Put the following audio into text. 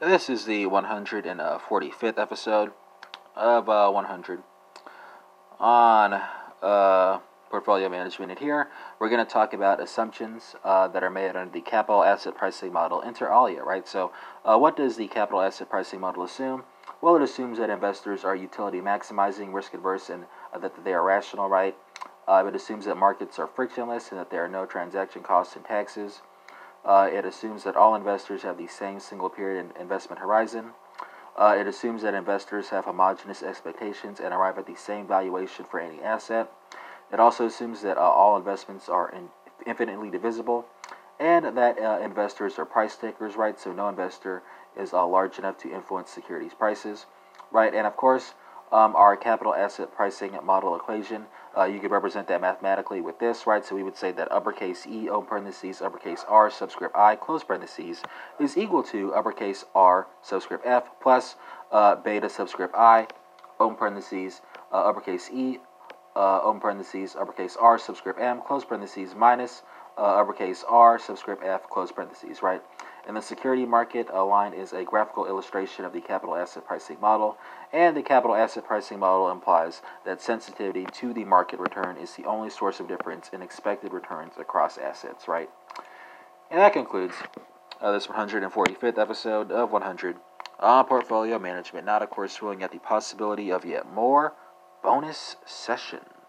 This is the 145th episode of uh, 100 on uh, portfolio management. And here we're going to talk about assumptions uh, that are made under the capital asset pricing model inter alia, right? So, uh, what does the capital asset pricing model assume? Well, it assumes that investors are utility maximizing, risk adverse, and uh, that they are rational, right? Uh, it assumes that markets are frictionless and that there are no transaction costs and taxes. Uh, it assumes that all investors have the same single period investment horizon. Uh, it assumes that investors have homogeneous expectations and arrive at the same valuation for any asset. It also assumes that uh, all investments are in infinitely divisible and that uh, investors are price takers, right? So no investor is uh, large enough to influence securities prices, right? And of course, um, our capital asset pricing model equation. Uh, you could represent that mathematically with this, right? So we would say that uppercase E, open parentheses, uppercase R, subscript I, close parentheses, is equal to uppercase R, subscript F, plus uh, beta subscript I, open parentheses, uh, uppercase E, uh, open parentheses, uppercase R, subscript M, close parentheses, minus uh, uppercase R, subscript F, close parentheses, right? And the security market uh, line is a graphical illustration of the capital asset pricing model. And the capital asset pricing model implies that sensitivity to the market return is the only source of difference in expected returns across assets, right? And that concludes uh, this 145th episode of 100 on portfolio management. Not, of course, ruling out the possibility of yet more bonus sessions.